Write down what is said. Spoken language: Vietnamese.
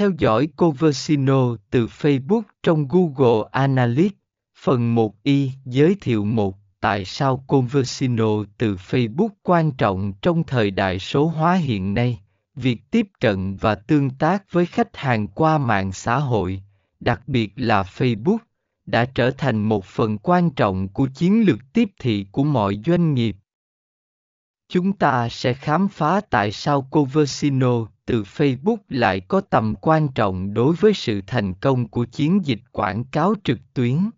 Theo dõi Coversino từ Facebook trong Google Analytics. Phần 1y giới thiệu một Tại sao Conversino từ Facebook quan trọng trong thời đại số hóa hiện nay? Việc tiếp cận và tương tác với khách hàng qua mạng xã hội, đặc biệt là Facebook, đã trở thành một phần quan trọng của chiến lược tiếp thị của mọi doanh nghiệp. Chúng ta sẽ khám phá tại sao Coversino từ Facebook lại có tầm quan trọng đối với sự thành công của chiến dịch quảng cáo trực tuyến.